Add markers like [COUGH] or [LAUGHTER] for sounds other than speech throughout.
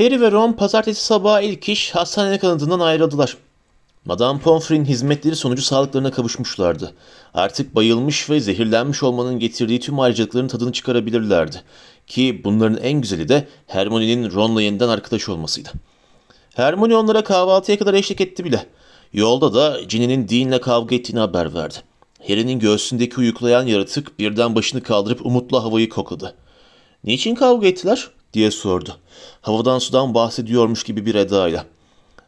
Harry ve Ron pazartesi sabahı ilk iş hastane kanadından ayrıldılar. Madame Pomfrey'in hizmetleri sonucu sağlıklarına kavuşmuşlardı. Artık bayılmış ve zehirlenmiş olmanın getirdiği tüm ayrıcalıkların tadını çıkarabilirlerdi. Ki bunların en güzeli de Hermione'nin Ron'la yeniden arkadaş olmasıydı. Hermione onlara kahvaltıya kadar eşlik etti bile. Yolda da Ginny'nin Dean'le kavga ettiğini haber verdi. Harry'nin göğsündeki uyuklayan yaratık birden başını kaldırıp umutla havayı kokladı. ''Niçin kavga ettiler?'' Diye sordu. Havadan sudan bahsediyormuş gibi bir edayla.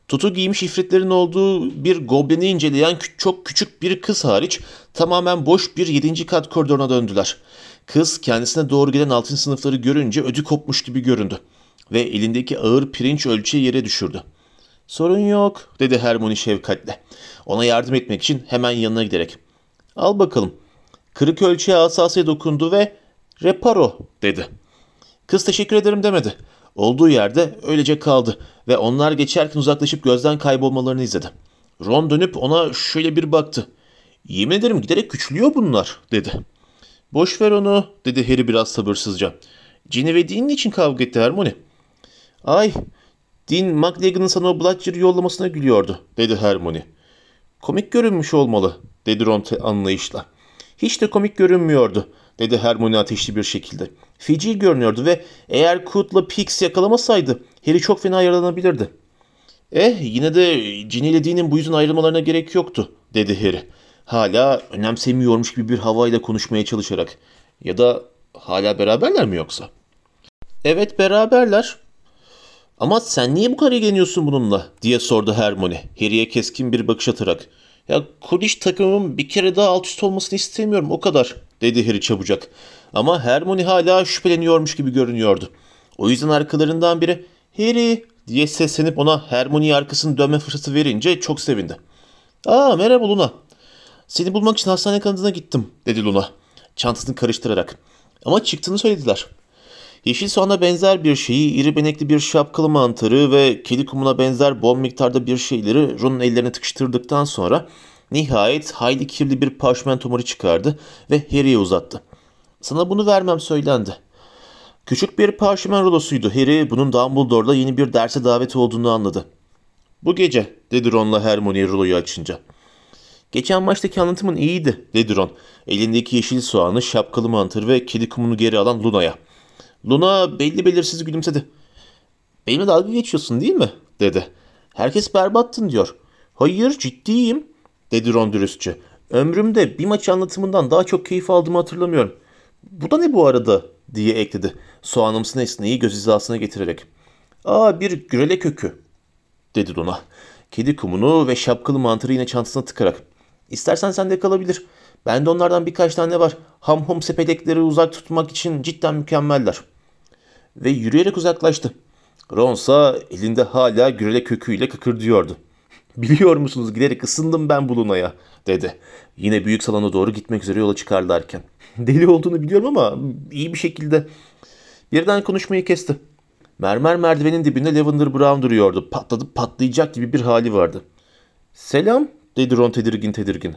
Tutu giymiş ifritlerin olduğu bir goblini inceleyen çok küçük bir kız hariç tamamen boş bir yedinci kat koridoruna döndüler. Kız kendisine doğru gelen altın sınıfları görünce ödü kopmuş gibi göründü ve elindeki ağır pirinç ölçeği yere düşürdü. Sorun yok dedi Hermione şefkatle. Ona yardım etmek için hemen yanına giderek. Al bakalım. Kırık ölçeğe asasıya dokundu ve reparo dedi. Kız teşekkür ederim demedi. Olduğu yerde öylece kaldı ve onlar geçerken uzaklaşıp gözden kaybolmalarını izledi. Ron dönüp ona şöyle bir baktı. Yemin ederim giderek küçülüyor bunlar dedi. Boş ver onu dedi Harry biraz sabırsızca. Ginny ve Dean için kavga etti Hermione. Ay Dean McLagan'ın sana o Bludger'ı yollamasına gülüyordu dedi Hermione. Komik görünmüş olmalı dedi Ron anlayışla. Hiç de komik görünmüyordu dedi Hermione ateşli bir şekilde. Feci görünüyordu ve eğer Coot'la Pix yakalamasaydı Harry çok fena yaralanabilirdi. Eh yine de Ginny ile Dean'in bu yüzden ayrılmalarına gerek yoktu dedi Harry. Hala önemsemiyormuş gibi bir havayla konuşmaya çalışarak. Ya da hala beraberler mi yoksa? Evet beraberler. Ama sen niye bu kadar ilgileniyorsun bununla? diye sordu Hermione Harry'e keskin bir bakış atarak. Ya Quidditch takımımın bir kere daha alt üst olmasını istemiyorum o kadar dedi Harry çabucak. Ama Hermione hala şüpheleniyormuş gibi görünüyordu. O yüzden arkalarından biri Harry diye seslenip ona Hermione'ye arkasını dönme fırsatı verince çok sevindi. Aa merhaba Luna. Seni bulmak için hastane kanadına gittim dedi Luna çantasını karıştırarak. Ama çıktığını söylediler. Yeşil soğana benzer bir şeyi, iri benekli bir şapkalı mantarı ve kedi kumuna benzer bol miktarda bir şeyleri Ron'un ellerine tıkıştırdıktan sonra nihayet hayli kirli bir parşömen tomarı çıkardı ve Harry'e uzattı. Sana bunu vermem söylendi. Küçük bir parşömen rulosuydu. Harry bunun Dumbledore'da yeni bir derse davet olduğunu anladı. Bu gece dedi Ron'la Hermione ruloyu açınca. Geçen maçtaki anlatımın iyiydi dedi Ron. Elindeki yeşil soğanı, şapkalı mantarı ve kedi kumunu geri alan Luna'ya. Luna belli belirsiz gülümsedi. Benimle dalga geçiyorsun değil mi? dedi. Herkes berbattın diyor. Hayır ciddiyim dedi Ron dürüstçe. Ömrümde bir maç anlatımından daha çok keyif aldığımı hatırlamıyorum. Bu da ne bu arada diye ekledi. Soğanımsı nesneyi göz hizasına getirerek. Aa bir gürele kökü dedi Luna. Kedi kumunu ve şapkalı mantarı yine çantasına tıkarak. İstersen sende kalabilir. Bende onlardan birkaç tane var. Ham hum sepelekleri uzak tutmak için cidden mükemmeller. Ve yürüyerek uzaklaştı. Ronsa elinde hala gürele köküyle kıkırdıyordu. Biliyor musunuz giderek ısındım ben bu Luna'ya dedi. Yine büyük salona doğru gitmek üzere yola çıkarlarken. [LAUGHS] Deli olduğunu biliyorum ama iyi bir şekilde. Birden konuşmayı kesti. Mermer merdivenin dibinde Lavender Brown duruyordu. Patladı patlayacak gibi bir hali vardı. Selam dedi Ron tedirgin tedirgin.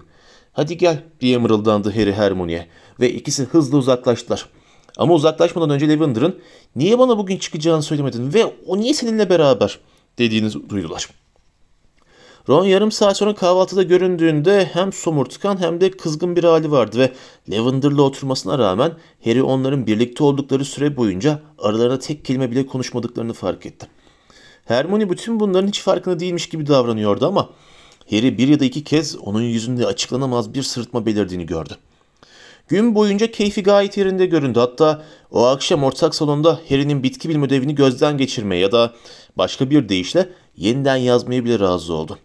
Hadi gel diye mırıldandı Harry Hermione'ye ve ikisi hızlı uzaklaştılar. Ama uzaklaşmadan önce Lavender'ın niye bana bugün çıkacağını söylemedin ve o niye seninle beraber dediğini duydular. Ron yarım saat sonra kahvaltıda göründüğünde hem somurtkan hem de kızgın bir hali vardı ve Lavender'la oturmasına rağmen Harry onların birlikte oldukları süre boyunca aralarında tek kelime bile konuşmadıklarını fark etti. Hermione bütün bunların hiç farkında değilmiş gibi davranıyordu ama Harry bir ya da iki kez onun yüzünde açıklanamaz bir sırıtma belirdiğini gördü. Gün boyunca keyfi gayet yerinde göründü. Hatta o akşam ortak salonda Harry'nin bitki bilimi ödevini gözden geçirmeye ya da başka bir deyişle yeniden yazmaya bile razı oldu.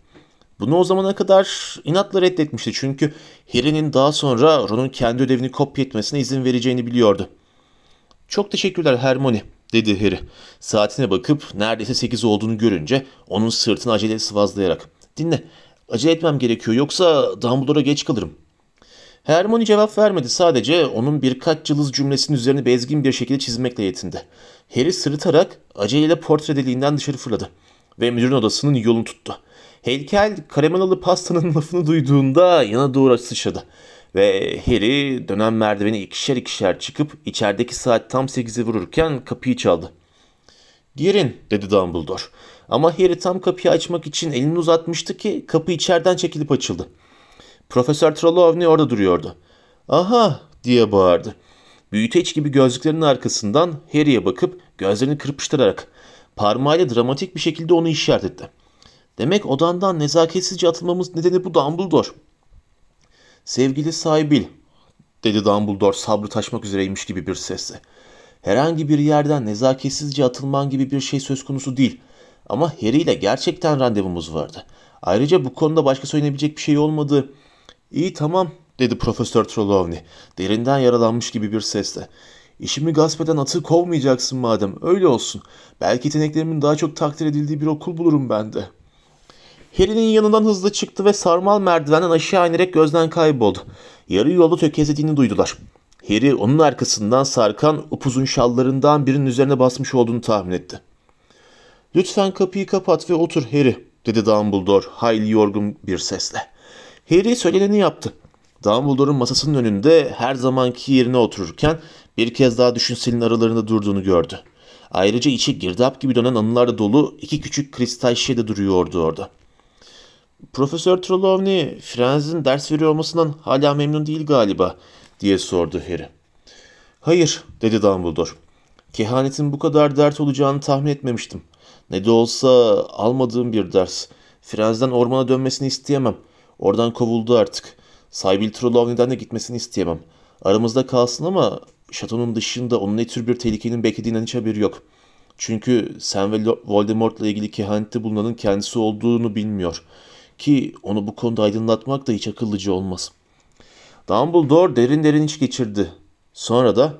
Bunu o zamana kadar inatla reddetmişti çünkü Harry'nin daha sonra Ron'un kendi ödevini kopya etmesine izin vereceğini biliyordu. Çok teşekkürler Hermione dedi Harry. Saatine bakıp neredeyse sekiz olduğunu görünce onun sırtını acele sıvazlayarak. Dinle acele etmem gerekiyor yoksa Dumbledore'a geç kalırım. Hermione cevap vermedi. Sadece onun birkaç cılız cümlesinin üzerine bezgin bir şekilde çizmekle yetindi. Harry sırıtarak aceleyle portre deliğinden dışarı fırladı ve müdürün odasının yolunu tuttu. Heykel karamelalı pastanın [LAUGHS] lafını duyduğunda yana doğru sıçradı. Ve Harry dönen merdiveni ikişer ikişer çıkıp içerideki saat tam sekizi vururken kapıyı çaldı. Girin dedi Dumbledore. Ama Harry tam kapıyı açmak için elini uzatmıştı ki kapı içeriden çekilip açıldı. Profesör Trelawney orada duruyordu. Aha diye bağırdı. Büyüteç gibi gözlüklerinin arkasından Harry'e bakıp gözlerini kırpıştırarak parmağıyla dramatik bir şekilde onu işaret etti. Demek odandan nezaketsizce atılmamız nedeni bu Dumbledore. Sevgili Saybil, dedi Dumbledore sabrı taşmak üzereymiş gibi bir sesle. Herhangi bir yerden nezaketsizce atılman gibi bir şey söz konusu değil. Ama Harry ile gerçekten randevumuz vardı. Ayrıca bu konuda başka söylenebilecek bir şey olmadı. İyi tamam dedi Profesör Trelawney derinden yaralanmış gibi bir sesle. İşimi gasp eden atı kovmayacaksın madem öyle olsun. Belki yeteneklerimin daha çok takdir edildiği bir okul bulurum ben de. Harry'nin yanından hızlı çıktı ve sarmal merdivenden aşağı inerek gözden kayboldu. Yarı yolda tökezlediğini duydular. Harry onun arkasından sarkan upuzun şallarından birinin üzerine basmış olduğunu tahmin etti. Lütfen kapıyı kapat ve otur Harry, dedi Dumbledore hayli yorgun bir sesle. Harry söyleneni yaptı. Dumbledore'un masasının önünde her zamanki yerine otururken bir kez daha düşünselin aralarında durduğunu gördü. Ayrıca içi girdap gibi dönen anılarla dolu iki küçük kristal şişe de duruyordu orada. Profesör Trelawney, Frenz'in ders veriyor olmasından hala memnun değil galiba, diye sordu Harry. Hayır, dedi Dumbledore. Kehanetin bu kadar dert olacağını tahmin etmemiştim. Ne de olsa almadığım bir ders. Frenz'den ormana dönmesini isteyemem. Oradan kovuldu artık. Sybil Trelawney'den de gitmesini isteyemem. Aramızda kalsın ama şatonun dışında onun ne tür bir tehlikenin beklediğinden hiç haberi yok. Çünkü sen ve Voldemort'la ilgili kehanette bulunanın kendisi olduğunu bilmiyor. Ki onu bu konuda aydınlatmak da hiç akıllıca olmaz. Dumbledore derin derin iç geçirdi. Sonra da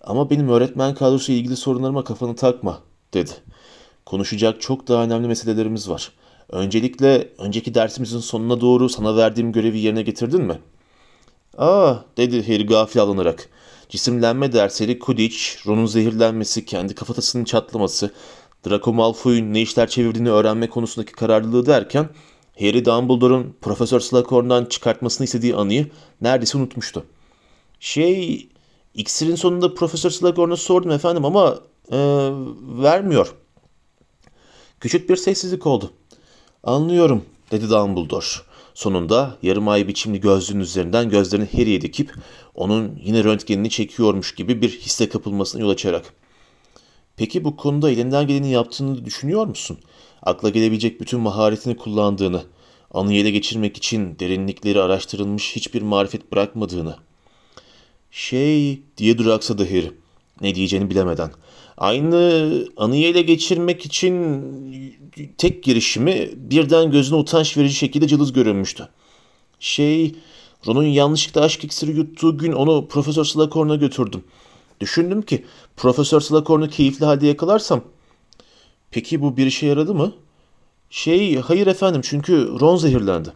ama benim öğretmen kadrosu ilgili sorunlarıma kafanı takma dedi. Konuşacak çok daha önemli meselelerimiz var. Öncelikle önceki dersimizin sonuna doğru sana verdiğim görevi yerine getirdin mi? Aa dedi Harry gafil alınarak. Cisimlenme dersleri Quidditch, Ron'un zehirlenmesi, kendi kafatasının çatlaması, Draco Malfoy'un ne işler çevirdiğini öğrenme konusundaki kararlılığı derken Harry Dumbledore'un Profesör Slughorn'dan çıkartmasını istediği anıyı neredeyse unutmuştu. Şey, iksirin sonunda Profesör Slughorn'a sordum efendim ama e, vermiyor. Küçük bir sessizlik oldu. Anlıyorum dedi Dumbledore. Sonunda yarım ay biçimli gözlüğün üzerinden gözlerini Harry'e dikip onun yine röntgenini çekiyormuş gibi bir hisse kapılmasına yol açarak. Peki bu konuda elinden geleni yaptığını düşünüyor musun? Akla gelebilecek bütün maharetini kullandığını, anıyı ele geçirmek için derinlikleri araştırılmış hiçbir marifet bırakmadığını. Şey diye duraksadı Harry. Ne diyeceğini bilemeden. Aynı anıyı ele geçirmek için tek girişimi birden gözüne utanç verici şekilde cılız görünmüştü. Şey, Ron'un yanlışlıkla aşk iksiri yuttuğu gün onu Profesör Slughorn'a götürdüm. Düşündüm ki Profesör Slughorn'u keyifli halde yakalarsam. Peki bu bir işe yaradı mı? Şey, hayır efendim çünkü Ron zehirlendi.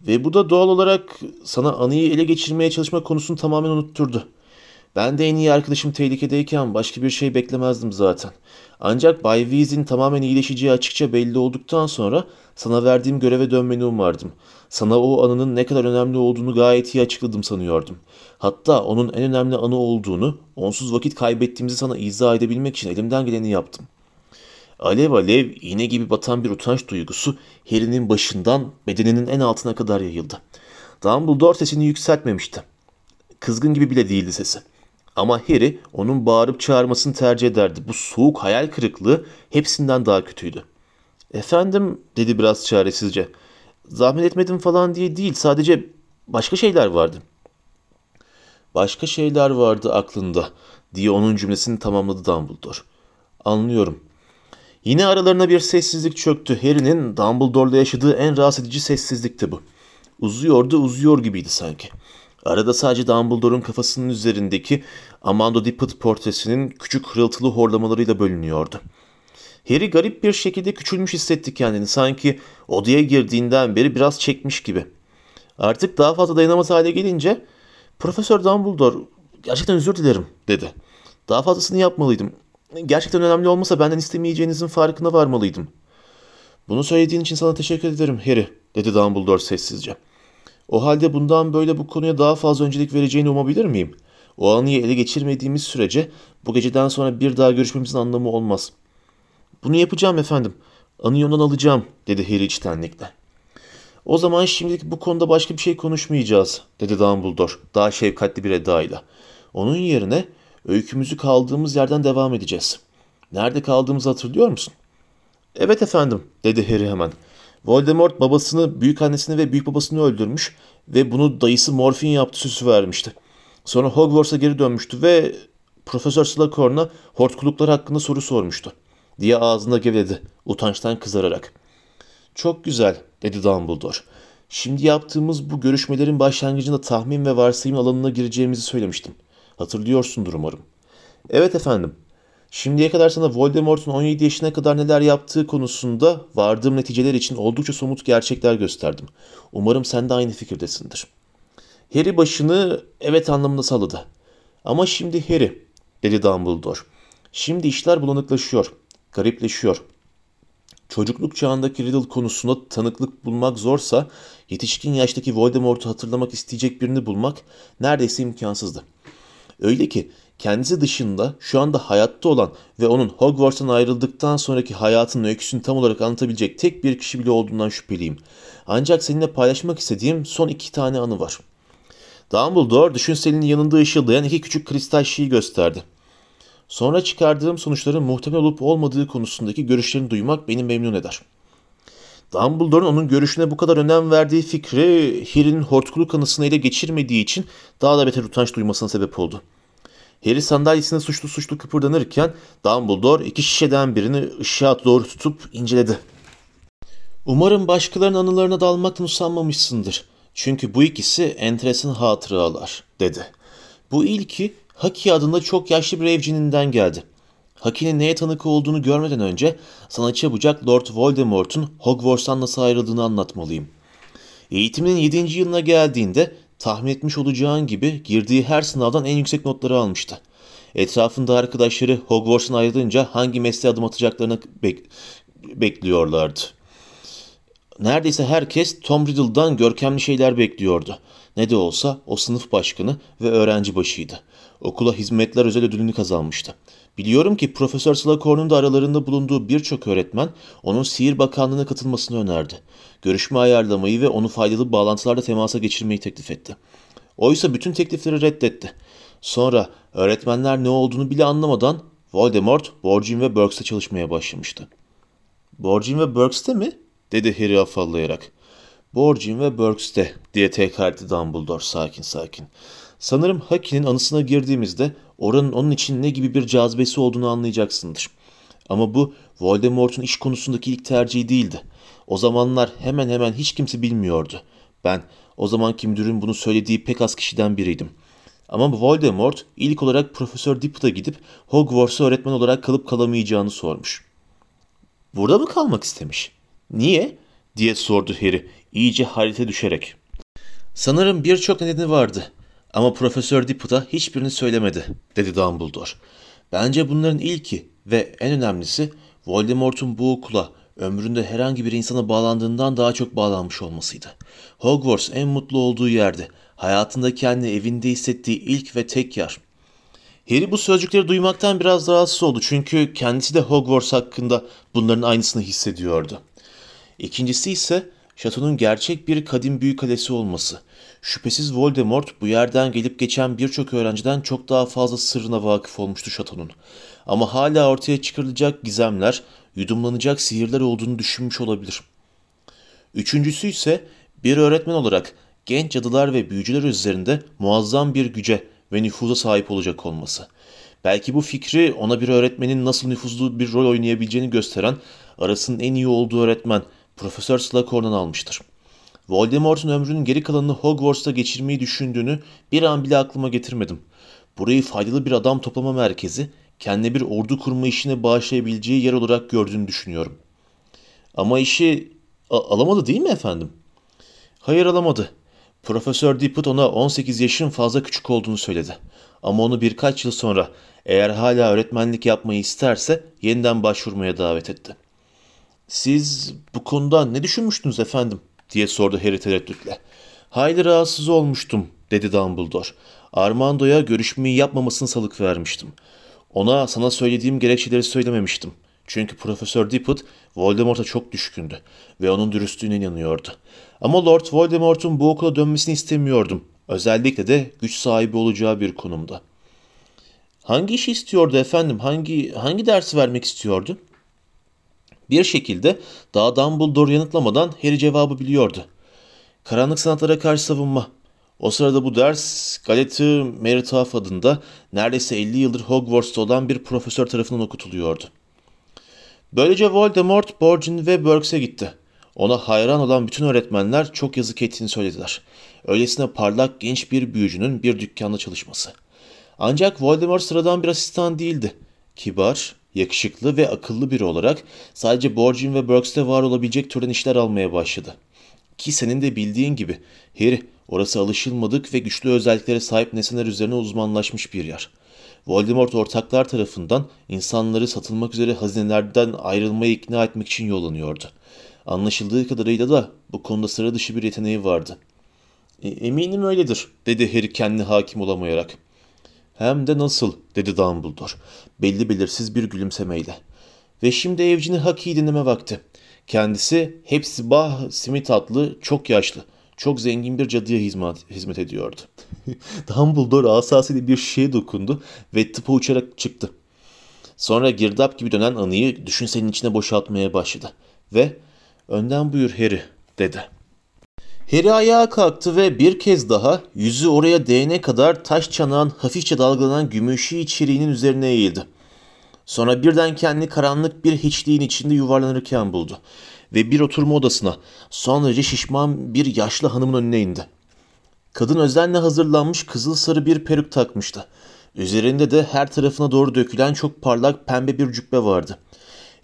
Ve bu da doğal olarak sana anıyı ele geçirmeye çalışma konusunu tamamen unutturdu. Ben de en iyi arkadaşım tehlikedeyken başka bir şey beklemezdim zaten. Ancak Bay Weasley'in tamamen iyileşeceği açıkça belli olduktan sonra sana verdiğim göreve dönmeni umardım. Sana o anının ne kadar önemli olduğunu gayet iyi açıkladım sanıyordum. Hatta onun en önemli anı olduğunu, onsuz vakit kaybettiğimizi sana izah edebilmek için elimden geleni yaptım. Alev alev iğne gibi batan bir utanç duygusu Harry'nin başından bedeninin en altına kadar yayıldı. Dumbledore sesini yükseltmemişti. Kızgın gibi bile değildi sesi. Ama Harry onun bağırıp çağırmasını tercih ederdi. Bu soğuk hayal kırıklığı hepsinden daha kötüydü. Efendim dedi biraz çaresizce. Zahmet etmedim falan diye değil sadece başka şeyler vardı. Başka şeyler vardı aklında diye onun cümlesini tamamladı Dumbledore. Anlıyorum. Yine aralarına bir sessizlik çöktü. Harry'nin Dumbledore'la yaşadığı en rahatsız edici sessizlikti bu. Uzuyordu uzuyor gibiydi sanki. Arada sadece Dumbledore'un kafasının üzerindeki Amando Dippet portresinin küçük hırıltılı horlamalarıyla bölünüyordu. Harry garip bir şekilde küçülmüş hissetti kendini. Sanki odaya girdiğinden beri biraz çekmiş gibi. Artık daha fazla dayanamaz hale gelince Profesör Dumbledore gerçekten özür dilerim dedi. Daha fazlasını yapmalıydım. Gerçekten önemli olmasa benden istemeyeceğinizin farkına varmalıydım. Bunu söylediğin için sana teşekkür ederim Harry dedi Dumbledore sessizce. O halde bundan böyle bu konuya daha fazla öncelik vereceğini umabilir miyim? O anıyı ele geçirmediğimiz sürece bu geceden sonra bir daha görüşmemizin anlamı olmaz.'' Bunu yapacağım efendim. Anıyondan alacağım dedi Harry içtenlikle. O zaman şimdilik bu konuda başka bir şey konuşmayacağız dedi Dumbledore daha şefkatli bir edayla. Onun yerine öykümüzü kaldığımız yerden devam edeceğiz. Nerede kaldığımızı hatırlıyor musun? Evet efendim dedi Harry hemen. Voldemort babasını, büyükannesini ve büyük babasını öldürmüş ve bunu dayısı Morfin yaptı süsü vermişti. Sonra Hogwarts'a geri dönmüştü ve Profesör Slughorn'a hortkuluklar hakkında soru sormuştu. Diye ağzında gevledi, utançtan kızararak. Çok güzel, dedi Dumbledore. Şimdi yaptığımız bu görüşmelerin başlangıcında tahmin ve varsayım alanına gireceğimizi söylemiştim. Hatırlıyorsundur umarım. Evet efendim. Şimdiye kadar sana Voldemort'un 17 yaşına kadar neler yaptığı konusunda vardığım neticeler için oldukça somut gerçekler gösterdim. Umarım sen de aynı fikirdesindir. Harry başını evet anlamında salladı. Ama şimdi Harry, dedi Dumbledore. Şimdi işler bulanıklaşıyor, garipleşiyor. Çocukluk çağındaki Riddle konusunda tanıklık bulmak zorsa, yetişkin yaştaki Voldemort'u hatırlamak isteyecek birini bulmak neredeyse imkansızdı. Öyle ki kendisi dışında şu anda hayatta olan ve onun Hogwarts'tan ayrıldıktan sonraki hayatının öyküsünü tam olarak anlatabilecek tek bir kişi bile olduğundan şüpheliyim. Ancak seninle paylaşmak istediğim son iki tane anı var. Dumbledore düşünselinin yanında ışıldayan iki küçük kristal şişeyi gösterdi. Sonra çıkardığım sonuçların muhtemel olup olmadığı konusundaki görüşlerini duymak beni memnun eder. Dumbledore'un onun görüşüne bu kadar önem verdiği fikri Harry'nin hortkuluk anısını ele geçirmediği için daha da beter utanç duymasına sebep oldu. Harry sandalyesine suçlu suçlu kıpırdanırken Dumbledore iki şişeden birini ışığa doğru tutup inceledi. Umarım başkalarının anılarına dalmaktan usanmamışsındır. Çünkü bu ikisi enteresan hatıralar, dedi. Bu ilki Haki adında çok yaşlı bir evcininden geldi. Haki'nin neye tanık olduğunu görmeden önce sana çabucak Lord Voldemort'un Hogwarts'tan nasıl ayrıldığını anlatmalıyım. Eğitiminin 7. yılına geldiğinde tahmin etmiş olacağın gibi girdiği her sınavdan en yüksek notları almıştı. Etrafında arkadaşları Hogwarts'tan ayrılınca hangi mesleğe adım atacaklarını bek bekliyorlardı. Neredeyse herkes Tom Riddle'dan görkemli şeyler bekliyordu. Ne de olsa o sınıf başkanı ve öğrenci başıydı. Okula hizmetler özel ödülünü kazanmıştı. Biliyorum ki Profesör Slughorn'un da aralarında bulunduğu birçok öğretmen onun Sihir Bakanlığı'na katılmasını önerdi. Görüşme ayarlamayı ve onu faydalı bağlantılarla temasa geçirmeyi teklif etti. Oysa bütün teklifleri reddetti. Sonra öğretmenler ne olduğunu bile anlamadan Voldemort, Borgin ve Burks'te çalışmaya başlamıştı. Borgin ve Burks'te mi? Dedi Harry afallayarak. Borgin ve Burks'te diye tekrar etti Dumbledore sakin sakin. Sanırım Haki'nin anısına girdiğimizde oranın onun için ne gibi bir cazibesi olduğunu anlayacaksındır. Ama bu Voldemort'un iş konusundaki ilk tercihi değildi. O zamanlar hemen hemen hiç kimse bilmiyordu. Ben o zamanki müdürün bunu söylediği pek az kişiden biriydim. Ama Voldemort ilk olarak Profesör Dippet'a gidip Hogwarts'a öğretmen olarak kalıp kalamayacağını sormuş. Burada mı kalmak istemiş? Niye? diye sordu Harry iyice hayrete düşerek. Sanırım birçok nedeni vardı. Ama Profesör Dippet'a hiçbirini söylemedi, dedi Dumbledore. Bence bunların ilki ve en önemlisi Voldemort'un bu okula ömründe herhangi bir insana bağlandığından daha çok bağlanmış olmasıydı. Hogwarts en mutlu olduğu yerdi. Hayatında kendi evinde hissettiği ilk ve tek yer. Harry bu sözcükleri duymaktan biraz rahatsız oldu çünkü kendisi de Hogwarts hakkında bunların aynısını hissediyordu. İkincisi ise şatonun gerçek bir kadim büyük kalesi olması. Şüphesiz Voldemort bu yerden gelip geçen birçok öğrenciden çok daha fazla sırrına vakıf olmuştu şatonun. Ama hala ortaya çıkarılacak gizemler, yudumlanacak sihirler olduğunu düşünmüş olabilir. Üçüncüsü ise bir öğretmen olarak genç cadılar ve büyücüler üzerinde muazzam bir güce ve nüfuza sahip olacak olması. Belki bu fikri ona bir öğretmenin nasıl nüfuzlu bir rol oynayabileceğini gösteren arasının en iyi olduğu öğretmen Profesör Slughorn'dan almıştır. Voldemort'un ömrünün geri kalanını Hogwarts'ta geçirmeyi düşündüğünü bir an bile aklıma getirmedim. Burayı faydalı bir adam toplama merkezi, kendine bir ordu kurma işine bağışlayabileceği yer olarak gördüğünü düşünüyorum. Ama işi alamadı değil mi efendim? Hayır alamadı. Profesör Dippet ona 18 yaşın fazla küçük olduğunu söyledi. Ama onu birkaç yıl sonra eğer hala öğretmenlik yapmayı isterse yeniden başvurmaya davet etti. Siz bu konuda ne düşünmüştünüz efendim? diye sordu Harry tereddütle. Hayli rahatsız olmuştum dedi Dumbledore. Armando'ya görüşmeyi yapmamasını salık vermiştim. Ona sana söylediğim gerekçeleri söylememiştim. Çünkü Profesör Dippet Voldemort'a çok düşkündü ve onun dürüstlüğüne inanıyordu. Ama Lord Voldemort'un bu okula dönmesini istemiyordum. Özellikle de güç sahibi olacağı bir konumda. Hangi işi istiyordu efendim? Hangi hangi dersi vermek istiyordu? Bir şekilde daha Dumbledore yanıtlamadan Harry cevabı biliyordu. Karanlık sanatlara karşı savunma. O sırada bu ders Galeti Meritaf adında neredeyse 50 yıldır Hogwarts'ta olan bir profesör tarafından okutuluyordu. Böylece Voldemort, Borgin ve Burks'e gitti. Ona hayran olan bütün öğretmenler çok yazık ettiğini söylediler. Öylesine parlak genç bir büyücünün bir dükkanda çalışması. Ancak Voldemort sıradan bir asistan değildi. Kibar, yakışıklı ve akıllı biri olarak sadece Borgin ve Burks'te var olabilecek türden işler almaya başladı. Ki senin de bildiğin gibi Harry orası alışılmadık ve güçlü özelliklere sahip nesneler üzerine uzmanlaşmış bir yer. Voldemort ortaklar tarafından insanları satılmak üzere hazinelerden ayrılmaya ikna etmek için yollanıyordu. Anlaşıldığı kadarıyla da bu konuda sıra dışı bir yeteneği vardı. E, eminim öyledir, dedi Harry kendi hakim olamayarak. Hem de nasıl, dedi Dumbledore, belli belirsiz bir gülümsemeyle. Ve şimdi evcini Haki'yi dinleme vakti. Kendisi hepsi Bah Smith adlı çok yaşlı, çok zengin bir cadıya hizmet, hizmet ediyordu. [LAUGHS] Dumbledore asasıyla bir şeye dokundu ve tıpa uçarak çıktı. Sonra girdap gibi dönen anıyı düşünsenin içine boşaltmaya başladı. Ve önden buyur Harry dedi. Harry ayağa kalktı ve bir kez daha yüzü oraya değene kadar taş çanağın hafifçe dalgalanan gümüşü içeriğinin üzerine eğildi. Sonra birden kendini karanlık bir hiçliğin içinde yuvarlanırken buldu ve bir oturma odasına son derece şişman bir yaşlı hanımın önüne indi. Kadın özenle hazırlanmış kızıl sarı bir peruk takmıştı. Üzerinde de her tarafına doğru dökülen çok parlak pembe bir cübbe vardı.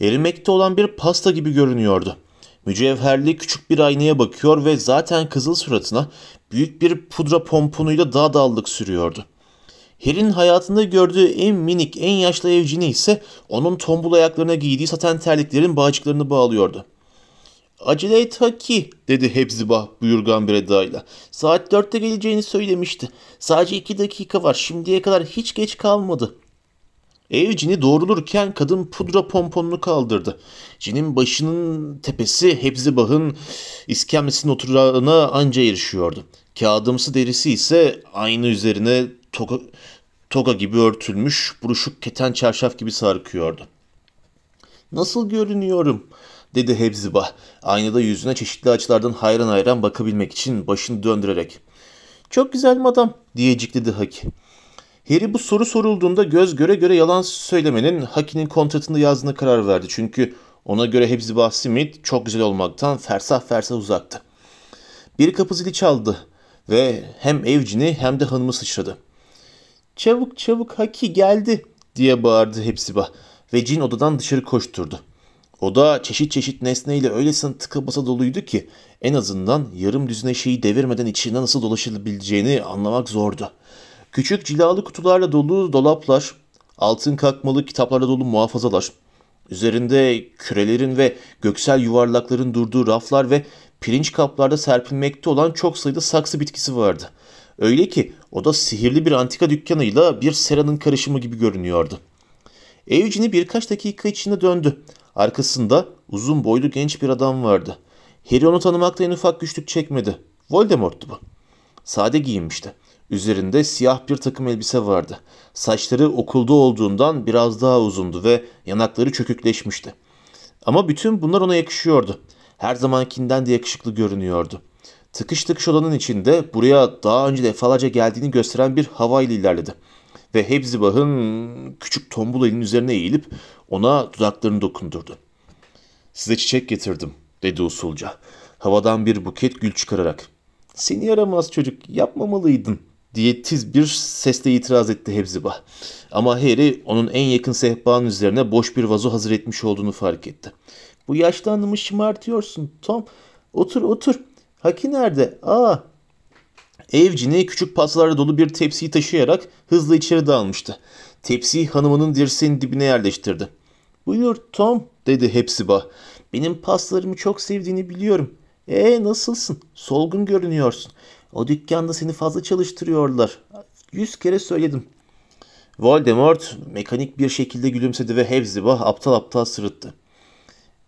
Erimekte olan bir pasta gibi görünüyordu. Mücevherli küçük bir aynaya bakıyor ve zaten kızıl suratına büyük bir pudra pomponuyla daha dallık sürüyordu. Harry'nin hayatında gördüğü en minik, en yaşlı evcini ise onun tombul ayaklarına giydiği saten terliklerin bağcıklarını bağlıyordu. Acele et Haki, dedi Hepzibah buyurgan bir edayla. Saat dörtte geleceğini söylemişti. Sadece iki dakika var, şimdiye kadar hiç geç kalmadı. Ev doğrulurken kadın pudra pomponunu kaldırdı. Cinin başının tepesi Hepzibah'ın iskemlesinin oturağına anca erişiyordu. Kağıdımsı derisi ise aynı üzerine toka, toga gibi örtülmüş buruşuk keten çarşaf gibi sarkıyordu. Nasıl görünüyorum? dedi Hepzibah. Aynada yüzüne çeşitli açılardan hayran hayran bakabilmek için başını döndürerek. Çok güzel madam diyecekledi Haki. Harry bu soru sorulduğunda göz göre göre yalan söylemenin Haki'nin kontratında yazdığına karar verdi. Çünkü ona göre Hepzibah Smith çok güzel olmaktan fersah fersah uzaktı. Bir kapı zili çaldı ve hem evcini hem de hanımı sıçradı. Çabuk çabuk Haki geldi diye bağırdı Hepzibah ve cin odadan dışarı koşturdu. Oda çeşit çeşit nesneyle öylesine tıka basa doluydu ki en azından yarım düzine şeyi devirmeden içine nasıl dolaşılabileceğini anlamak zordu. Küçük cilalı kutularla dolu dolaplar, altın kakmalı kitaplarla dolu muhafazalar, üzerinde kürelerin ve göksel yuvarlakların durduğu raflar ve pirinç kaplarda serpilmekte olan çok sayıda saksı bitkisi vardı. Öyle ki o da sihirli bir antika dükkanıyla bir seranın karışımı gibi görünüyordu. Eugenie birkaç dakika içinde döndü. Arkasında uzun boylu genç bir adam vardı. Harry onu tanımakta en ufak güçlük çekmedi. Voldemort'tu bu. Sade giyinmişti. Üzerinde siyah bir takım elbise vardı. Saçları okulda olduğundan biraz daha uzundu ve yanakları çökükleşmişti. Ama bütün bunlar ona yakışıyordu. Her zamankinden de yakışıklı görünüyordu. Tıkış tıkış odanın içinde buraya daha önce defalarca geldiğini gösteren bir havayla ilerledi. Ve Hepzibah'ın küçük tombul elinin üzerine eğilip ona dudaklarını dokundurdu. Size çiçek getirdim dedi usulca. Havadan bir buket gül çıkararak. Seni yaramaz çocuk yapmamalıydın diye tiz bir sesle itiraz etti Hepzibah. Ama Harry onun en yakın sehpanın üzerine boş bir vazo hazır etmiş olduğunu fark etti. Bu yaşlı hanımı şımartıyorsun Tom. Otur otur. Haki nerede? Aa. Evcini küçük pastalarla dolu bir tepsiyi taşıyarak hızla içeri dalmıştı. Tepsiyi hanımının dirseğinin dibine yerleştirdi. Buyur Tom dedi Hepzibah. Benim pastalarımı çok sevdiğini biliyorum. Ee nasılsın? Solgun görünüyorsun. O dükkanda seni fazla çalıştırıyorlar. Yüz kere söyledim. Voldemort mekanik bir şekilde gülümsedi ve Hepzibah aptal aptal sırıttı.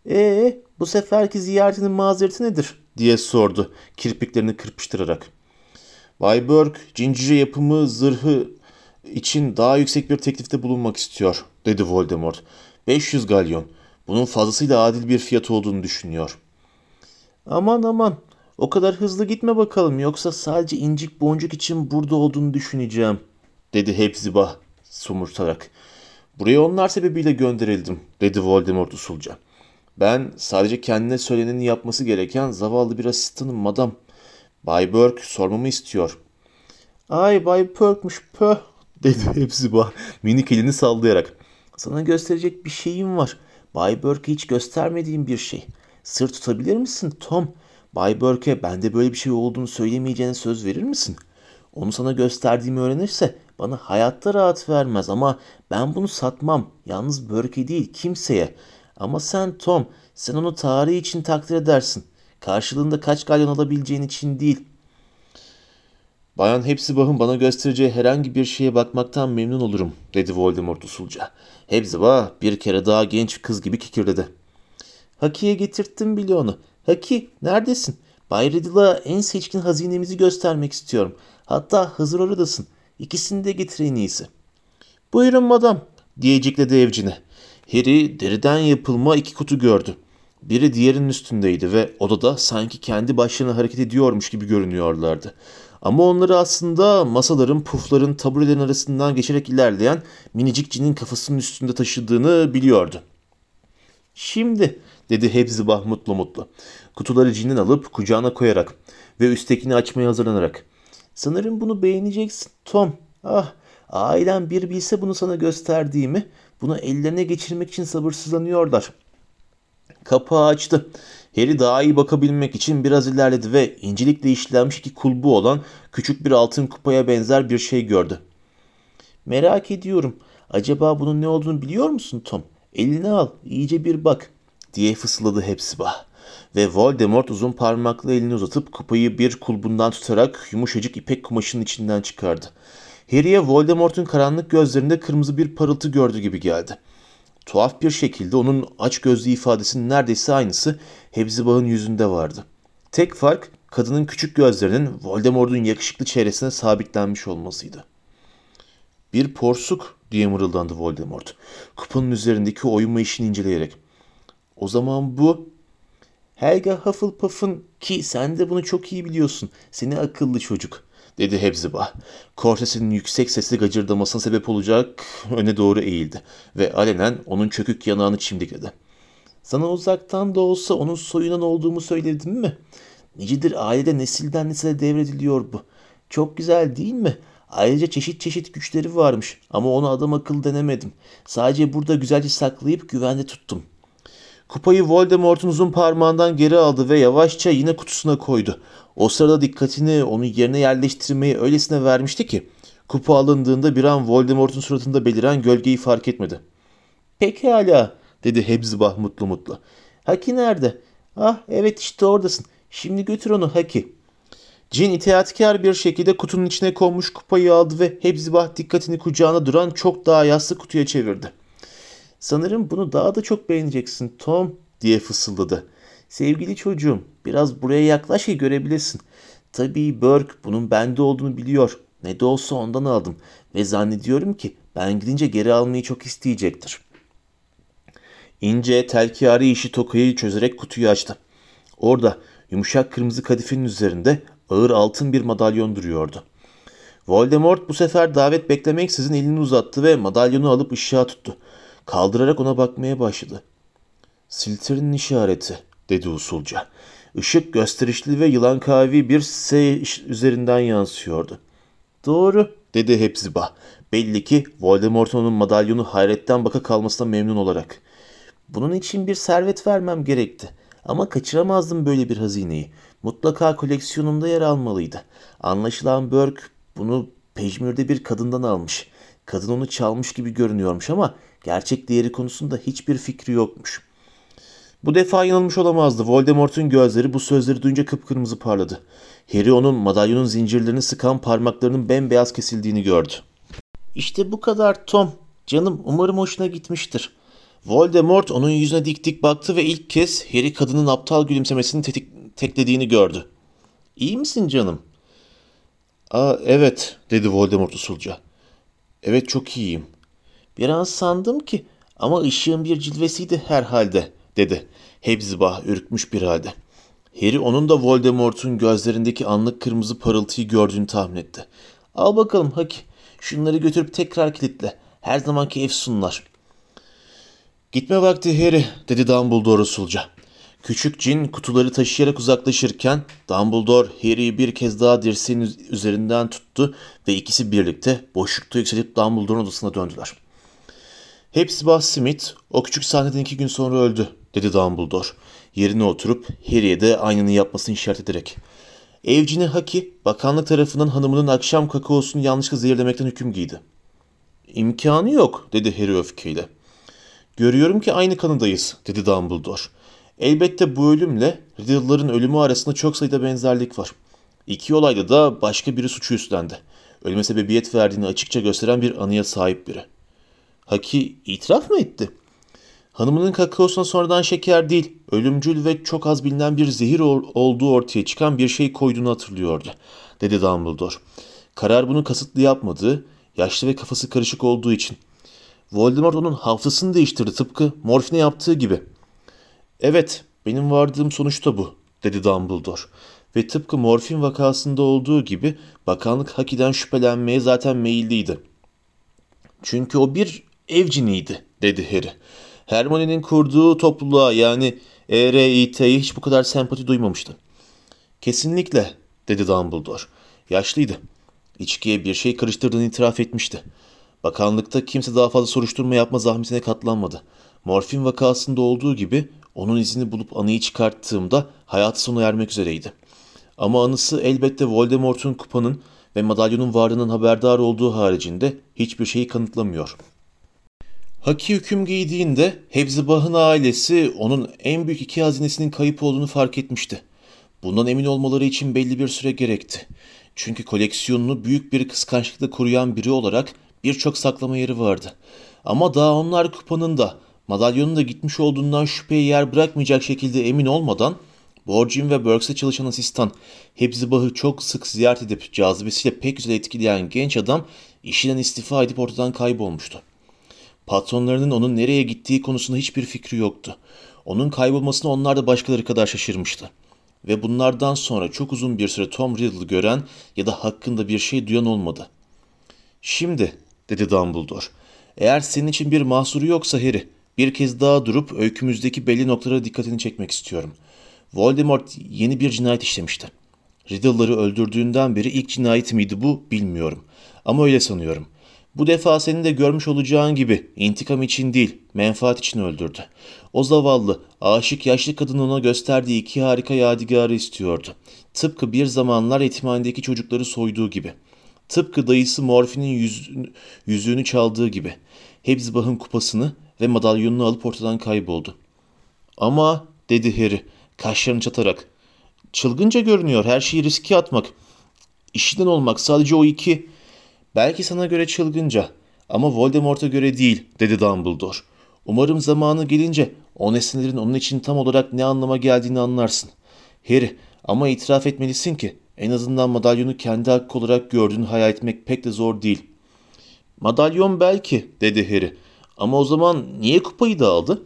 Ee, bu seferki ziyaretinin mazereti nedir? diye sordu kirpiklerini kırpıştırarak. Bay Burke, cincice yapımı zırhı için daha yüksek bir teklifte bulunmak istiyor, dedi Voldemort. 500 galyon. Bunun fazlasıyla adil bir fiyat olduğunu düşünüyor. Aman aman, o kadar hızlı gitme bakalım yoksa sadece incik boncuk için burada olduğunu düşüneceğim, dedi Hepzibah somurtarak. Buraya onlar sebebiyle gönderildim, dedi Voldemort usulca. Ben sadece kendine söyleneni yapması gereken zavallı bir asistanım madam. Bay Burke sormamı istiyor. Ay Bay Burke'muş pöh dedi Hepzibah minik elini sallayarak. Sana gösterecek bir şeyim var. Bay Burke'e hiç göstermediğim bir şey. Sır tutabilir misin Tom? Bay Burke'e bende böyle bir şey olduğunu söylemeyeceğine söz verir misin? Onu sana gösterdiğimi öğrenirse bana hayatta rahat vermez ama ben bunu satmam. Yalnız Burke değil kimseye. Ama sen Tom, sen onu tarihi için takdir edersin. Karşılığında kaç galyon alabileceğin için değil. Bayan Hepzibah'ın bana göstereceği herhangi bir şeye bakmaktan memnun olurum, dedi Voldemort usulca. Hepzibah bir kere daha genç kız gibi kikirledi. Haki'ye getirttim bile onu. Haki, neredesin? Bay Riddle'a en seçkin hazinemizi göstermek istiyorum. Hatta hazır oradasın. İkisini de getir en iyisi. Buyurun madam, diyecekledi evcine. Harry deriden yapılma iki kutu gördü. Biri diğerinin üstündeydi ve odada sanki kendi başlarına hareket ediyormuş gibi görünüyorlardı. Ama onları aslında masaların, pufların, taburelerin arasından geçerek ilerleyen minicik cinin kafasının üstünde taşıdığını biliyordu. Şimdi, dedi Hepzibah mutlu mutlu. Kutuları cinin alıp kucağına koyarak ve üsttekini açmaya hazırlanarak. Sanırım bunu beğeneceksin Tom. Ah, ailen bir bilse bunu sana gösterdiğimi, bunu ellerine geçirmek için sabırsızlanıyorlar. Kapağı açtı. Harry daha iyi bakabilmek için biraz ilerledi ve incelikle işlenmiş iki kulbu olan küçük bir altın kupaya benzer bir şey gördü. Merak ediyorum. Acaba bunun ne olduğunu biliyor musun Tom? Elini al, iyice bir bak diye fısıldadı Hepzibah. Ve Voldemort uzun parmakla elini uzatıp kupayı bir kulbundan tutarak yumuşacık ipek kumaşının içinden çıkardı. Harry'e Voldemort'un karanlık gözlerinde kırmızı bir parıltı gördü gibi geldi. Tuhaf bir şekilde onun aç gözlü ifadesinin neredeyse aynısı Hepzibah'ın yüzünde vardı. Tek fark kadının küçük gözlerinin Voldemort'un yakışıklı çehresine sabitlenmiş olmasıydı. Bir porsuk diye mırıldandı Voldemort. Kupanın üzerindeki oyma işini inceleyerek. O zaman bu Helga Hufflepuff'ın ki sen de bunu çok iyi biliyorsun. Seni akıllı çocuk dedi Hepzibah. Korsesinin yüksek sesli gacırdamasına sebep olacak öne doğru eğildi ve alenen onun çökük yanağını çimdikledi. Sana uzaktan da olsa onun soyundan olduğumu söyledim mi? Nicidir ailede nesilden nesile devrediliyor bu. Çok güzel değil mi? Ayrıca çeşit çeşit güçleri varmış ama onu adam akıllı denemedim. Sadece burada güzelce saklayıp güvende tuttum. Kupayı Voldemort'un uzun parmağından geri aldı ve yavaşça yine kutusuna koydu. O sırada dikkatini onun yerine yerleştirmeyi öylesine vermişti ki kupa alındığında bir an Voldemort'un suratında beliren gölgeyi fark etmedi. Pekala dedi Hepzibah mutlu mutlu. Haki nerede? Ah evet işte oradasın. Şimdi götür onu Haki. Cin itaatkar bir şekilde kutunun içine konmuş kupayı aldı ve Hepzibah dikkatini kucağına duran çok daha yassı kutuya çevirdi. Sanırım bunu daha da çok beğeneceksin Tom diye fısıldadı. Sevgili çocuğum biraz buraya yaklaş ki görebilesin. Tabii Burke bunun bende olduğunu biliyor. Ne de olsa ondan aldım ve zannediyorum ki ben gidince geri almayı çok isteyecektir. İnce telkiyari işi tokayı çözerek kutuyu açtı. Orada yumuşak kırmızı kadifenin üzerinde ağır altın bir madalyon duruyordu. Voldemort bu sefer davet beklemeksizin elini uzattı ve madalyonu alıp ışığa tuttu. Kaldırarak ona bakmaya başladı. Silter'in işareti dedi usulca. Işık gösterişli ve yılan kavi bir S üzerinden yansıyordu. Doğru dedi Hepzibah. Belli ki Voldemort'un madalyonu hayretten baka kalmasına memnun olarak. Bunun için bir servet vermem gerekti. Ama kaçıramazdım böyle bir hazineyi. Mutlaka koleksiyonumda yer almalıydı. Anlaşılan Burke bunu pejmürde bir kadından almış. Kadın onu çalmış gibi görünüyormuş ama gerçek değeri konusunda hiçbir fikri yokmuş. Bu defa yanılmış olamazdı. Voldemort'un gözleri bu sözleri duyunca kıpkırmızı parladı. Harry onun madalyonun zincirlerini sıkan parmaklarının bembeyaz kesildiğini gördü. İşte bu kadar Tom. Canım umarım hoşuna gitmiştir. Voldemort onun yüzüne dik dik baktı ve ilk kez Harry kadının aptal gülümsemesini tetik, teklediğini gördü. İyi misin canım? Aa evet dedi Voldemort usulca. Evet çok iyiyim. Biraz sandım ki ama ışığın bir cilvesiydi herhalde dedi. Hepzibah ürkmüş bir halde. Harry onun da Voldemort'un gözlerindeki anlık kırmızı parıltıyı gördüğünü tahmin etti. Al bakalım Haki. Şunları götürüp tekrar kilitle. Her zamanki efsunlar. Gitme vakti Harry dedi Dumbledore usulca. Küçük cin kutuları taşıyarak uzaklaşırken Dumbledore Harry'i bir kez daha dirseğin üzerinden tuttu ve ikisi birlikte boşlukta yükselip Dumbledore'un odasına döndüler. Hepzibah Smith o küçük sahneden iki gün sonra öldü dedi Dumbledore. Yerine oturup Harry'e de aynını yapmasını işaret ederek. Evcini Haki bakanlık tarafından hanımının akşam kakaosunu yanlışlıkla zehirlemekten hüküm giydi. İmkanı yok dedi Harry öfkeyle. Görüyorum ki aynı kanıdayız dedi Dumbledore. Elbette bu ölümle Riddle'ların ölümü arasında çok sayıda benzerlik var. İki olayda da başka biri suçu üstlendi. Ölüme sebebiyet verdiğini açıkça gösteren bir anıya sahip biri. Haki itiraf mı etti? Hanımının kakaosuna sonradan şeker değil, ölümcül ve çok az bilinen bir zehir olduğu ortaya çıkan bir şey koyduğunu hatırlıyordu, dedi Dumbledore. Karar bunu kasıtlı yapmadığı, yaşlı ve kafası karışık olduğu için. Voldemort onun hafızasını değiştirdi tıpkı morfine yaptığı gibi. Evet, benim vardığım sonuçta bu, dedi Dumbledore. Ve tıpkı morfin vakasında olduğu gibi bakanlık Haki'den şüphelenmeye zaten meyilliydi. Çünkü o bir evciniydi, dedi Harry. Hermione'nin kurduğu topluluğa yani ERIT'ye hiç bu kadar sempati duymamıştı. Kesinlikle, dedi Dumbledore. Yaşlıydı. İçkiye bir şey karıştırdığını itiraf etmişti. Bakanlıkta kimse daha fazla soruşturma yapma zahmetine katlanmadı. Morfin vakasında olduğu gibi onun izini bulup anıyı çıkarttığımda hayatı sona ermek üzereydi. Ama anısı elbette Voldemort'un kupanın ve madalyonun varlığının haberdar olduğu haricinde hiçbir şeyi kanıtlamıyor. Haki hüküm giydiğinde Hepzibah'ın ailesi onun en büyük iki hazinesinin kayıp olduğunu fark etmişti. Bundan emin olmaları için belli bir süre gerekti. Çünkü koleksiyonunu büyük bir kıskançlıkla koruyan biri olarak birçok saklama yeri vardı. Ama daha onlar kupanın da madalyonun da gitmiş olduğundan şüpheye yer bırakmayacak şekilde emin olmadan Borgin ve Burks'e çalışan asistan Hepzibah'ı çok sık ziyaret edip cazibesiyle pek güzel etkileyen genç adam işinden istifa edip ortadan kaybolmuştu. Patronlarının onun nereye gittiği konusunda hiçbir fikri yoktu. Onun kaybolmasına onlar da başkaları kadar şaşırmıştı. Ve bunlardan sonra çok uzun bir süre Tom Riddle'ı gören ya da hakkında bir şey duyan olmadı. Şimdi, dedi Dumbledore, eğer senin için bir mahsuru yoksa Harry, bir kez daha durup öykümüzdeki belli noktalara dikkatini çekmek istiyorum. Voldemort yeni bir cinayet işlemişti. Riddle'ları öldürdüğünden beri ilk cinayet miydi bu bilmiyorum. Ama öyle sanıyorum. Bu defa senin de görmüş olacağın gibi intikam için değil, menfaat için öldürdü. O zavallı, aşık yaşlı kadın ona gösterdiği iki harika yadigarı istiyordu. Tıpkı bir zamanlar yetimhanedeki çocukları soyduğu gibi. Tıpkı dayısı yüzünü, yüzüğünü çaldığı gibi. Hepzibah'ın kupasını ve madalyonunu alıp ortadan kayboldu. Ama, dedi Harry, kaşlarını çatarak. Çılgınca görünüyor her şeyi riske atmak. İşinden olmak sadece o iki... Belki sana göre çılgınca ama Voldemort'a göre değil, dedi Dumbledore. Umarım zamanı gelince o nesnelerin onun için tam olarak ne anlama geldiğini anlarsın. Harry, ama itiraf etmelisin ki en azından madalyonu kendi hakkı olarak gördüğünü hayal etmek pek de zor değil. Madalyon belki, dedi Harry. Ama o zaman niye kupayı da aldı?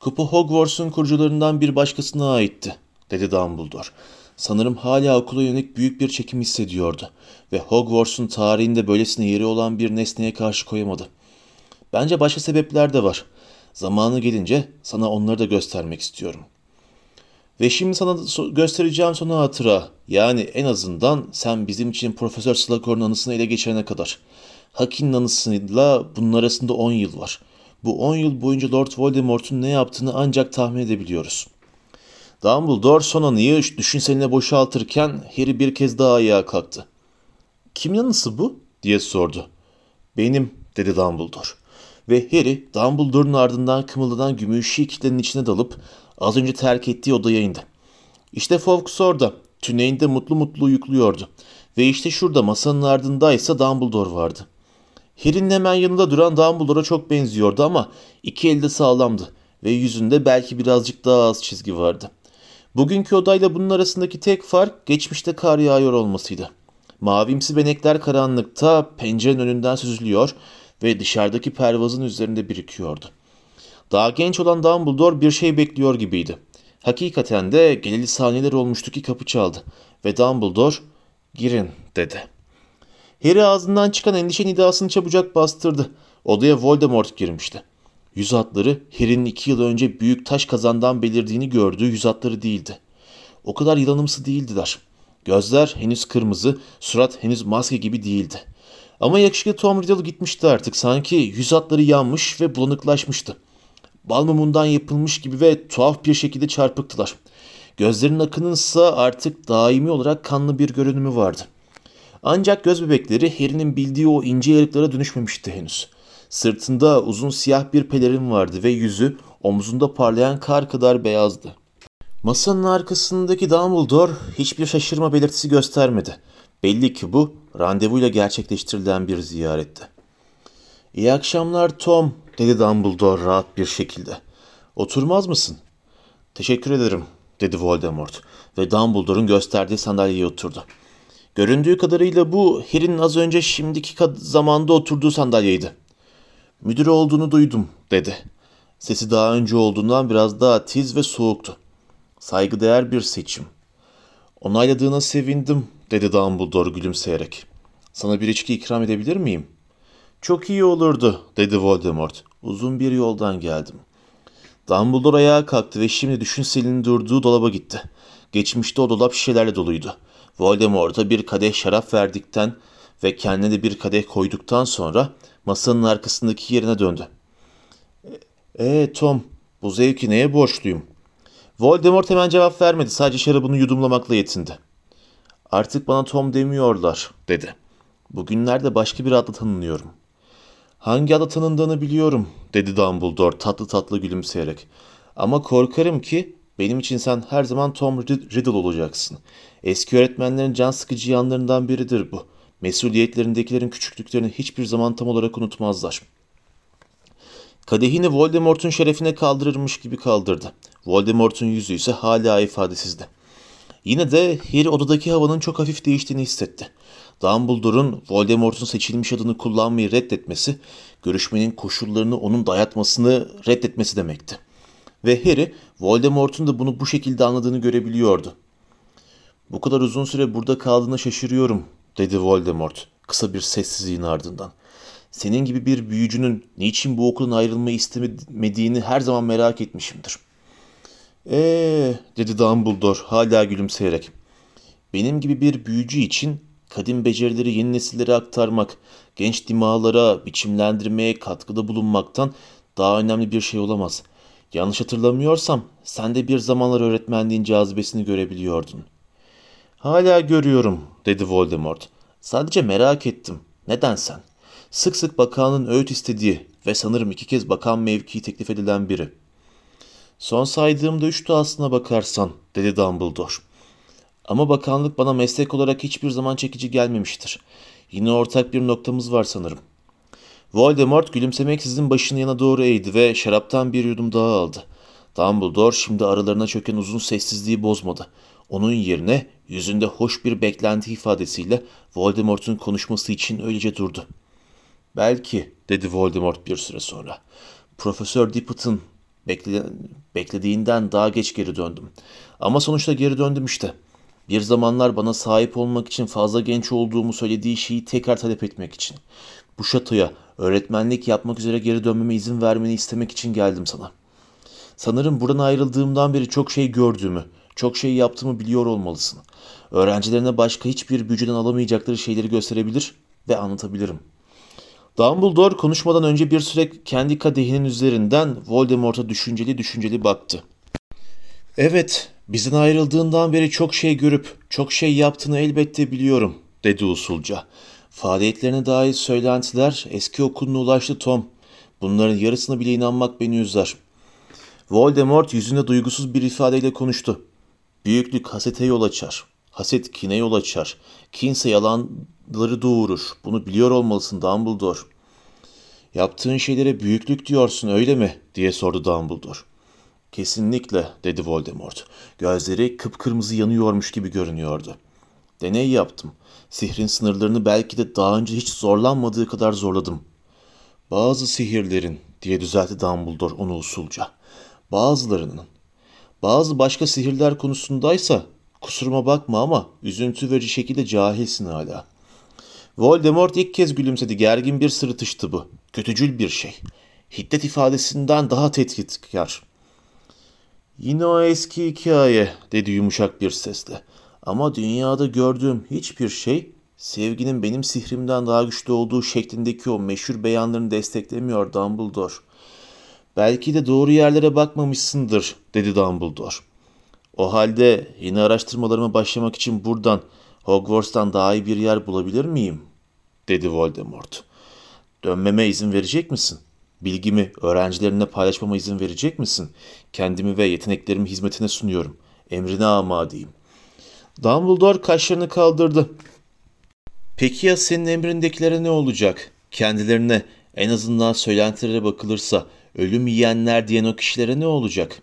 Kupa Hogwarts'un kurucularından bir başkasına aitti, dedi Dumbledore. Sanırım hala okula yönelik büyük bir çekim hissediyordu ve Hogwarts'un tarihinde böylesine yeri olan bir nesneye karşı koyamadı. Bence başka sebepler de var. Zamanı gelince sana onları da göstermek istiyorum. Ve şimdi sana göstereceğim son hatıra. Yani en azından sen bizim için Profesör Slughorn'un anısını ele geçirene kadar. Haki'nin anısıyla bunun arasında 10 yıl var. Bu 10 yıl boyunca Lord Voldemort'un ne yaptığını ancak tahmin edebiliyoruz. Dumbledore son anıyı düşünseline boşaltırken Harry bir kez daha ayağa kalktı. Kimin anısı bu? diye sordu. Benim dedi Dumbledore. Ve Harry Dumbledore'un ardından kımıldanan gümüşü kitlenin içine dalıp az önce terk ettiği odaya indi. İşte Fawkes orada. Tüneyinde mutlu mutlu uyukluyordu. Ve işte şurada masanın ardındaysa Dumbledore vardı. Harry'nin hemen yanında duran Dumbledore'a çok benziyordu ama iki elde sağlamdı ve yüzünde belki birazcık daha az çizgi vardı. Bugünkü odayla bunun arasındaki tek fark geçmişte kar yağıyor olmasıydı. Mavimsi benekler karanlıkta pencerenin önünden süzülüyor ve dışarıdaki pervazın üzerinde birikiyordu. Daha genç olan Dumbledore bir şey bekliyor gibiydi. Hakikaten de geleli saniyeler olmuştu ki kapı çaldı ve Dumbledore girin dedi. Harry ağzından çıkan endişe nidasını çabucak bastırdı. Odaya Voldemort girmişti. Yüz hatları Harry'nin iki yıl önce büyük taş kazandan belirdiğini gördüğü yüz hatları değildi. O kadar yılanımsı değildiler. Gözler henüz kırmızı, surat henüz maske gibi değildi. Ama yakışıklı Tom Riddle gitmişti artık. Sanki yüz hatları yanmış ve bulanıklaşmıştı. Bal mumundan yapılmış gibi ve tuhaf bir şekilde çarpıktılar. Gözlerinin akınınsa artık daimi olarak kanlı bir görünümü vardı. Ancak göz bebekleri Harry'nin bildiği o ince yarıklara dönüşmemişti henüz. Sırtında uzun siyah bir pelerin vardı ve yüzü omzunda parlayan kar kadar beyazdı. Masanın arkasındaki Dumbledore hiçbir şaşırma belirtisi göstermedi. Belli ki bu randevuyla gerçekleştirilen bir ziyaretti. İyi akşamlar Tom, dedi Dumbledore rahat bir şekilde. Oturmaz mısın? Teşekkür ederim, dedi Voldemort ve Dumbledore'un gösterdiği sandalyeye oturdu. Göründüğü kadarıyla bu Harry'nin az önce şimdiki zamanda oturduğu sandalyeydi. Müdür olduğunu duydum, dedi. Sesi daha önce olduğundan biraz daha tiz ve soğuktu. Saygıdeğer bir seçim. Onayladığına sevindim, dedi Dumbledore gülümseyerek. Sana bir içki ikram edebilir miyim? Çok iyi olurdu, dedi Voldemort. Uzun bir yoldan geldim. Dumbledore ayağa kalktı ve şimdi düşünselinin durduğu dolaba gitti. Geçmişte o dolap şişelerle doluydu. Voldemort'a bir kadeh şarap verdikten ve kendine de bir kadeh koyduktan sonra masanın arkasındaki yerine döndü. Ee Tom, bu zevki neye borçluyum? Voldemort hemen cevap vermedi. Sadece şarabını yudumlamakla yetindi. Artık bana Tom demiyorlar, dedi. Bugünlerde başka bir adla tanınıyorum. Hangi adla tanındığını biliyorum, dedi Dumbledore tatlı tatlı gülümseyerek. Ama korkarım ki benim için sen her zaman Tom Riddle olacaksın. Eski öğretmenlerin can sıkıcı yanlarından biridir bu. Mesuliyetlerindekilerin küçüklüklerini hiçbir zaman tam olarak unutmazlar. Kadehini Voldemort'un şerefine kaldırırmış gibi kaldırdı. Voldemort'un yüzü ise hala ifadesizdi. Yine de Harry odadaki havanın çok hafif değiştiğini hissetti. Dumbledore'un Voldemort'un seçilmiş adını kullanmayı reddetmesi, görüşmenin koşullarını onun dayatmasını reddetmesi demekti. Ve Harry, Voldemort'un da bunu bu şekilde anladığını görebiliyordu. Bu kadar uzun süre burada kaldığına şaşırıyorum, dedi Voldemort kısa bir sessizliğin ardından. Senin gibi bir büyücünün niçin bu okulun ayrılmayı istemediğini her zaman merak etmişimdir. Eee dedi Dumbledore hala gülümseyerek. Benim gibi bir büyücü için kadim becerileri yeni nesillere aktarmak, genç dimağlara biçimlendirmeye katkıda bulunmaktan daha önemli bir şey olamaz. Yanlış hatırlamıyorsam sen de bir zamanlar öğretmenliğin cazibesini görebiliyordun. Hala görüyorum dedi Voldemort. Sadece merak ettim. Neden sen? Sık sık bakanın öğüt istediği ve sanırım iki kez bakan mevkii teklif edilen biri. Son saydığımda üçtü aslına bakarsan, dedi Dumbledore. Ama bakanlık bana meslek olarak hiçbir zaman çekici gelmemiştir. Yine ortak bir noktamız var sanırım. Voldemort gülümsemeksizin başını yana doğru eğdi ve şaraptan bir yudum daha aldı. Dumbledore şimdi aralarına çöken uzun sessizliği bozmadı. Onun yerine yüzünde hoş bir beklenti ifadesiyle Voldemort'un konuşması için öylece durdu. Belki, dedi Voldemort bir süre sonra. Profesör Dippet'ın beklediğinden daha geç geri döndüm. Ama sonuçta geri döndüm işte. Bir zamanlar bana sahip olmak için fazla genç olduğumu söylediği şeyi tekrar talep etmek için. Bu şatoya öğretmenlik yapmak üzere geri dönmeme izin vermeni istemek için geldim sana. Sanırım buradan ayrıldığımdan beri çok şey gördüğümü, çok şey yaptığımı biliyor olmalısın. Öğrencilerine başka hiçbir büyücüden alamayacakları şeyleri gösterebilir ve anlatabilirim. Dumbledore konuşmadan önce bir süre kendi kadehinin üzerinden Voldemort'a düşünceli düşünceli baktı. Evet, bizden ayrıldığından beri çok şey görüp çok şey yaptığını elbette biliyorum, dedi usulca. Faaliyetlerine dair söylentiler eski okuluna ulaştı Tom. Bunların yarısına bile inanmak beni üzer. Voldemort yüzünde duygusuz bir ifadeyle konuştu. Büyüklük hasete yol açar. Haset kine yol açar. Kinse yalanları doğurur. Bunu biliyor olmalısın Dumbledore. Yaptığın şeylere büyüklük diyorsun öyle mi? diye sordu Dumbledore. Kesinlikle dedi Voldemort. Gözleri kıpkırmızı yanıyormuş gibi görünüyordu. Deney yaptım. Sihrin sınırlarını belki de daha önce hiç zorlanmadığı kadar zorladım. Bazı sihirlerin diye düzeltti Dumbledore onu usulca. Bazılarının. Bazı başka sihirler konusundaysa kusuruma bakma ama üzüntü verici şekilde cahilsin hala. Voldemort ilk kez gülümsedi. Gergin bir sırıtıştı bu. Kötücül bir şey. Hiddet ifadesinden daha tetkitkar. Yine o eski hikaye dedi yumuşak bir sesle. Ama dünyada gördüğüm hiçbir şey sevginin benim sihrimden daha güçlü olduğu şeklindeki o meşhur beyanlarını desteklemiyor Dumbledore. Belki de doğru yerlere bakmamışsındır dedi Dumbledore. O halde yeni araştırmalarıma başlamak için buradan Hogwarts'tan daha iyi bir yer bulabilir miyim? dedi Voldemort. Dönmeme izin verecek misin? Bilgimi öğrencilerine paylaşmama izin verecek misin? Kendimi ve yeteneklerimi hizmetine sunuyorum. Emrine amadeyim. Dumbledore kaşlarını kaldırdı. Peki ya senin emrindekilere ne olacak? Kendilerine en azından söylentilere bakılırsa ölüm yiyenler diyen o kişilere ne olacak?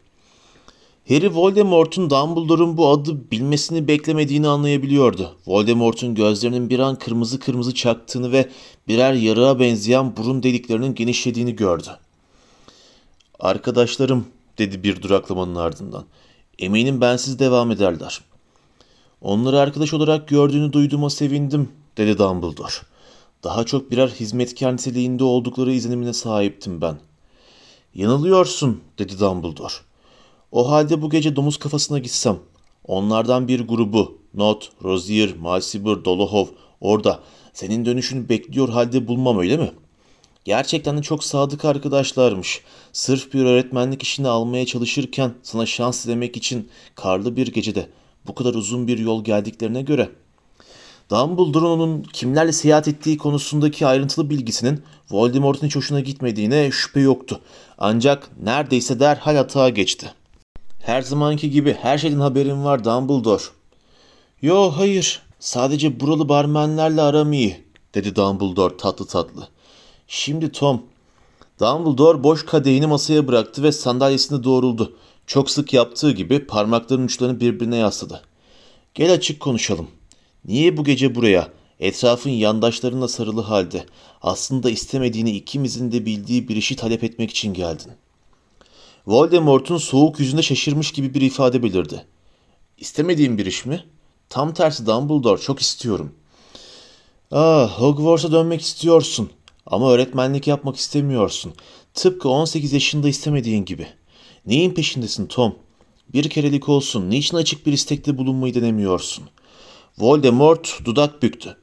Harry Voldemort'un Dumbledore'un bu adı bilmesini beklemediğini anlayabiliyordu. Voldemort'un gözlerinin bir an kırmızı kırmızı çaktığını ve birer yarığa benzeyen burun deliklerinin genişlediğini gördü. Arkadaşlarım dedi bir duraklamanın ardından. Eminim bensiz devam ederler. Onları arkadaş olarak gördüğünü duyduğuma sevindim dedi Dumbledore. Daha çok birer hizmetkar niteliğinde oldukları izlenimine sahiptim ben. Yanılıyorsun dedi Dumbledore. O halde bu gece domuz kafasına gitsem. Onlardan bir grubu, Not, Rozier, Malsibur, Dolohov orada senin dönüşünü bekliyor halde bulmam öyle mi? Gerçekten de çok sadık arkadaşlarmış. Sırf bir öğretmenlik işini almaya çalışırken sana şans dilemek için karlı bir gecede bu kadar uzun bir yol geldiklerine göre Dumbledore'un kimlerle seyahat ettiği konusundaki ayrıntılı bilgisinin Voldemort'un hiç hoşuna gitmediğine şüphe yoktu. Ancak neredeyse derhal hata geçti. Her zamanki gibi her şeyden haberin var Dumbledore. Yo hayır sadece buralı barmenlerle aram iyi dedi Dumbledore tatlı tatlı. Şimdi Tom. Dumbledore boş kadehini masaya bıraktı ve sandalyesine doğruldu. Çok sık yaptığı gibi parmaklarının uçlarını birbirine yasladı. Gel açık konuşalım. Niye bu gece buraya, etrafın yandaşlarına sarılı halde, aslında istemediğini ikimizin de bildiği bir işi talep etmek için geldin? Voldemort'un soğuk yüzünde şaşırmış gibi bir ifade belirdi. İstemediğim bir iş mi? Tam tersi Dumbledore, çok istiyorum. Ah, Hogwarts'a dönmek istiyorsun. Ama öğretmenlik yapmak istemiyorsun. Tıpkı 18 yaşında istemediğin gibi. Neyin peşindesin Tom? Bir kerelik olsun, niçin açık bir istekte bulunmayı denemiyorsun? Voldemort dudak büktü.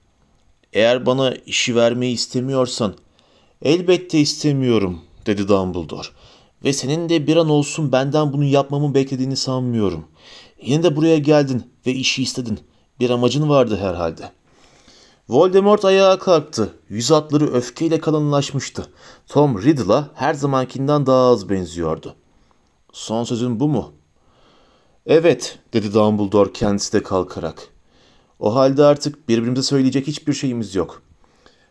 Eğer bana işi vermeyi istemiyorsan, elbette istemiyorum, dedi Dumbledore. Ve senin de bir an olsun benden bunu yapmamı beklediğini sanmıyorum. Yine de buraya geldin ve işi istedin. Bir amacın vardı herhalde. Voldemort ayağa kalktı. Yüz hatları öfkeyle kalınlaşmıştı. Tom Riddle'a her zamankinden daha az benziyordu. Son sözün bu mu? Evet, dedi Dumbledore kendisi de kalkarak. O halde artık birbirimize söyleyecek hiçbir şeyimiz yok.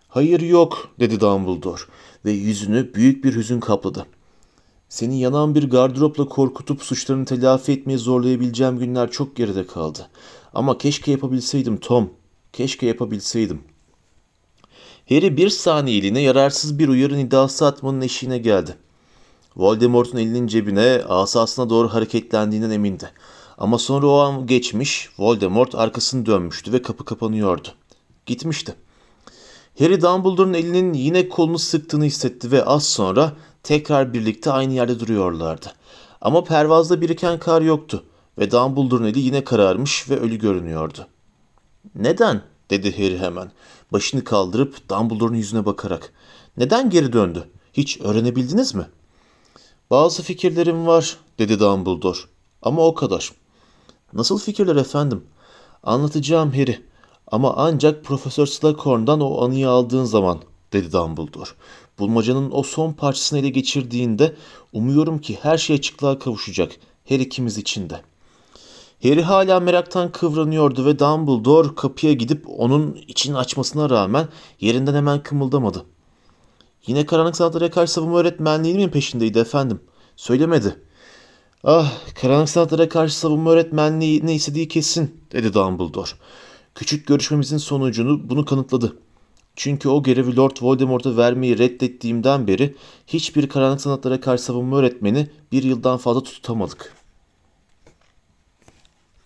Hayır yok, dedi Dumbledore ve yüzünü büyük bir hüzün kapladı. Seni yanan bir gardıropla korkutup suçlarını telafi etmeye zorlayabileceğim günler çok geride kaldı. Ama keşke yapabilseydim Tom. Keşke yapabilseydim. Harry bir saniyeliğine yararsız bir uyarı nidası atmanın eşiğine geldi. Voldemort'un elinin cebine asasına doğru hareketlendiğinden emindi. Ama sonra o an geçmiş, Voldemort arkasını dönmüştü ve kapı kapanıyordu. Gitmişti. Harry Dumbledore'un elinin yine kolunu sıktığını hissetti ve az sonra tekrar birlikte aynı yerde duruyorlardı. Ama pervazda biriken kar yoktu ve Dumbledore'un eli yine kararmış ve ölü görünüyordu. Neden? dedi Harry hemen. Başını kaldırıp Dumbledore'un yüzüne bakarak. Neden geri döndü? Hiç öğrenebildiniz mi? Bazı fikirlerim var, dedi Dumbledore. Ama o kadar. Nasıl fikirler efendim? Anlatacağım Harry. Ama ancak Profesör Slughorn'dan o anıyı aldığın zaman, dedi Dumbledore. Bulmacanın o son parçasını ele geçirdiğinde umuyorum ki her şey açıklığa kavuşacak. Her ikimiz için de. Harry hala meraktan kıvranıyordu ve Dumbledore kapıya gidip onun için açmasına rağmen yerinden hemen kımıldamadı. Yine karanlık sanatlara karşı savunma öğretmenliğinin peşindeydi efendim? Söylemedi. Ah, karanlık sanatlara karşı savunma öğretmenliğini istediği kesin, dedi Dumbledore. Küçük görüşmemizin sonucunu bunu kanıtladı. Çünkü o görevi Lord Voldemort'a vermeyi reddettiğimden beri hiçbir karanlık sanatlara karşı savunma öğretmeni bir yıldan fazla tutamadık.